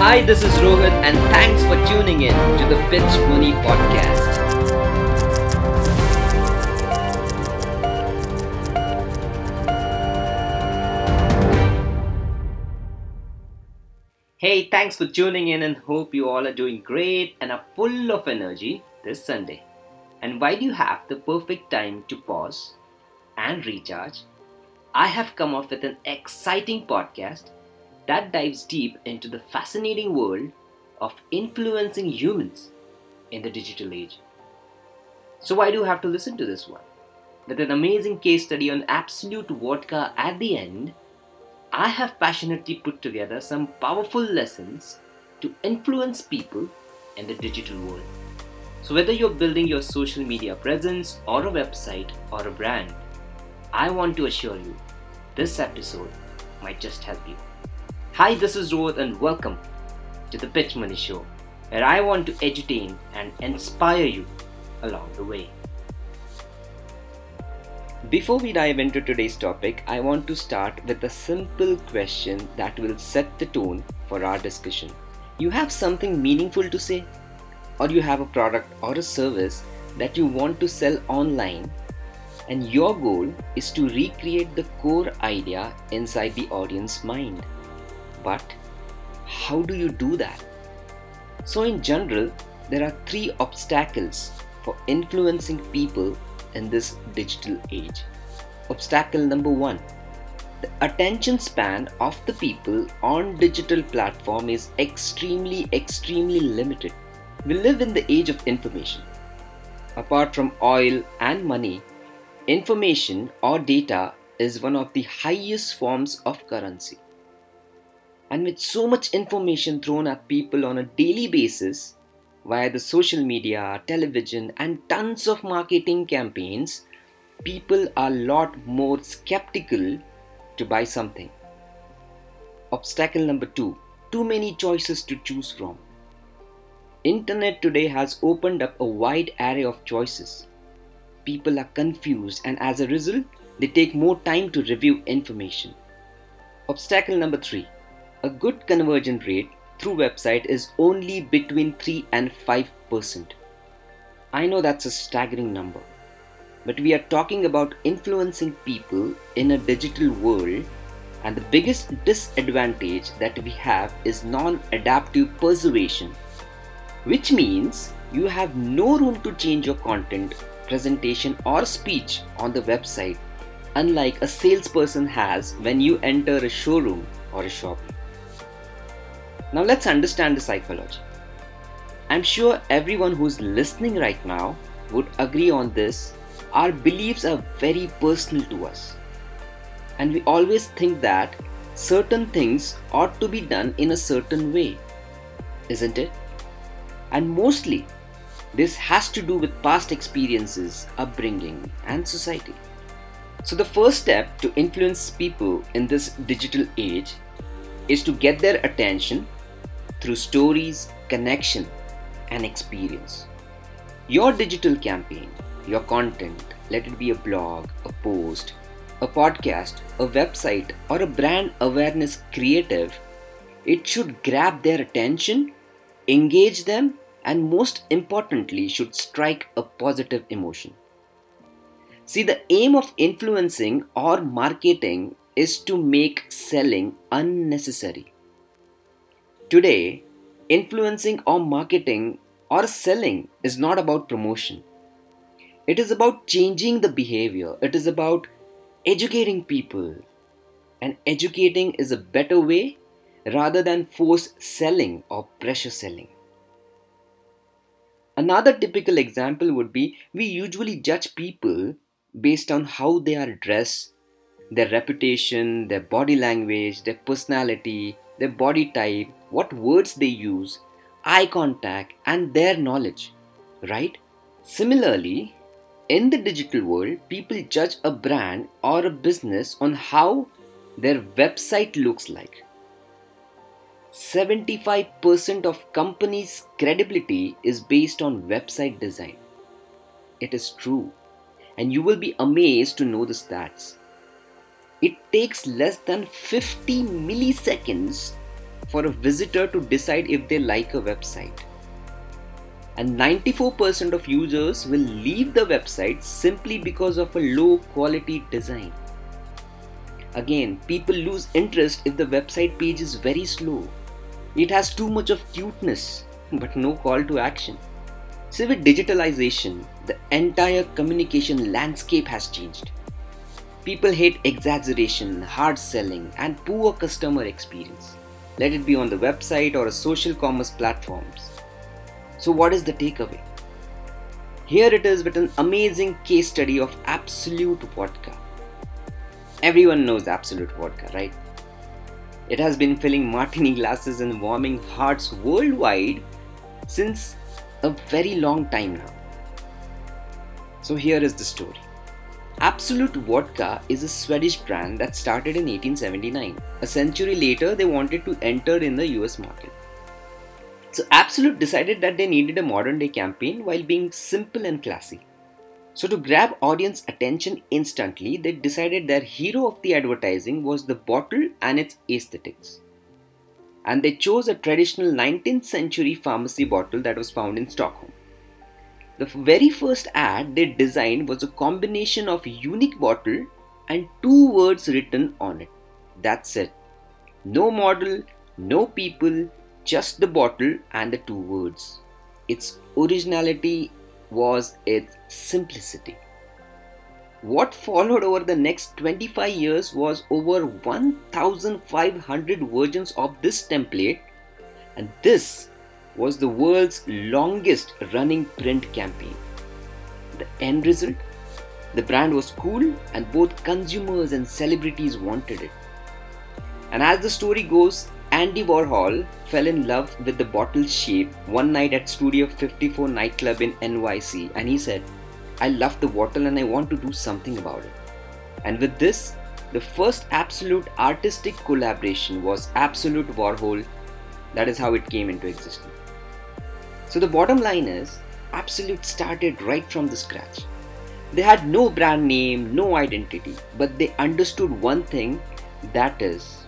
Hi, this is Rohit, and thanks for tuning in to the Pitch Muni Podcast. Hey, thanks for tuning in, and hope you all are doing great and are full of energy this Sunday. And do you have the perfect time to pause and recharge? I have come up with an exciting podcast that dives deep into the fascinating world of influencing humans in the digital age. So, why do you have to listen to this one? With an amazing case study on Absolut Vodka at the end, I have passionately put together some powerful lessons to influence people in the digital world. So, whether you're building your social media presence or a website or a brand, I want to assure you this episode might just help you. Hi, this is Rohit, and welcome to the Pitch Muni Show, where I want to entertain and inspire you along the way. Before we dive into today's topic, I want to start with a simple question that will set the tone for our discussion. You have something meaningful to say, or you have a product or a service that you want to sell online, and your goal is to recreate the core idea inside the audience mind. But how do you do that? So, in general, there are three obstacles for influencing people in this digital age. Obstacle number one the attention span of the people on digital platform is extremely extremely limited we live in the age of information apart from oil and money information or data is one of the highest forms of currency and with so much information thrown at people on a daily basis via the social media, television, and tons of marketing campaigns, people are a lot more skeptical to buy something. Obstacle number two too many choices to choose from. Internet today has opened up a wide array of choices. People are confused and as a result, they take more time to review information. Obstacle number 3. A good conversion rate through website is only between 3 and 5%. I know that's a staggering number, but we are talking about influencing people in a digital world, and the biggest disadvantage that we have is non adaptive persuasion, which means you have no room to change your content, presentation, or speech on the website, unlike a salesperson has when you enter a showroom or a shop. Now let's understand the psychology. I'm sure everyone who's listening right now would agree on this. Our beliefs are very personal to us. And we always think that certain things ought to be done in a certain way, isn't it? And mostly, this has to do with past experiences, upbringing, and society. So, the first step to influence people in this digital age is to get their attention through stories, connection, and experience. Your digital campaign, your content, let it be a blog, a post, a podcast, a website, or a brand awareness creative, it should grab their attention, engage them, and most importantly, should strike a positive emotion. See, the aim of influencing or marketing is to make selling unnecessary. Today, influencing or marketing or selling is not about promotion. It is about changing the behavior. It is about educating people. And educating is a better way rather than force selling or pressure selling. Another typical example would be we usually judge people based on how they are dressed, their reputation, their body language, their personality, their body type, what words they use, eye contact, and their knowledge, right? Similarly, in the digital world, people judge a brand or a business on how their website looks like. 75% of companies' credibility is based on website design. It is true, and you will be amazed to know the stats. It takes less than 50 milliseconds for a visitor to decide if they like a website. And 94% of users will leave the website simply because of a low quality design. Again, people lose interest if the website page is very slow. It has too much of cuteness, but no call to action. So, with digitalization, the entire communication landscape has changed. People hate exaggeration, hard selling, and poor customer experience. Let it be on the website or a social commerce platforms. So, what is the takeaway? Here it is with an amazing case study of Absolut Vodka. Everyone knows Absolut Vodka, right? It has been filling martini glasses and warming hearts worldwide since a very long time now. So here is the story. Absolut Vodka is a Swedish brand that started in 1879. A century later, they wanted to enter in the US market. So Absolut decided that they needed a modern day campaign while being simple and classy. So to grab audience attention instantly, they decided their hero of the advertising was the bottle and its aesthetics and they chose a traditional 19th century pharmacy bottle that was found in Stockholm. The very first ad they designed was a combination of unique bottle and two words written on it. That's it. No model, no people, just the bottle and the two words. Its originality was its simplicity. What followed over the next 25 years was over 1,500 versions of this template, and this was the world's longest running print campaign. The end result? The brand was cool, and both consumers and celebrities wanted it. And as the story goes, Andy Warhol fell in love with the bottle shape one night at Studio 54 nightclub in NYC, and he said, I love the bottle and I want to do something about it. And with this, the first Absolut artistic collaboration was Absolut Warhol. That is how it came into existence. So the bottom line is, Absolut started right from the scratch. They had no brand name, no identity, but they understood one thing that is,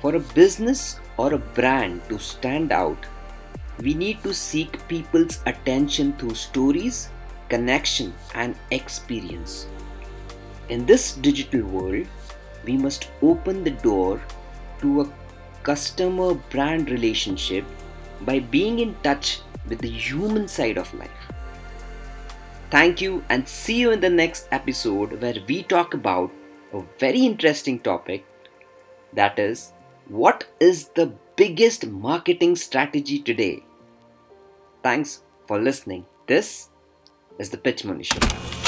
for a business or a brand to stand out, we need to seek people's attention through stories connection, and experience. In this digital world, we must open the door to a customer brand relationship by being in touch with the human side of life. Thank you, and see you in the next episode where we talk about a very interesting topic that is, what is the biggest marketing strategy today? Thanks for listening. This is the Pitch Muni Show.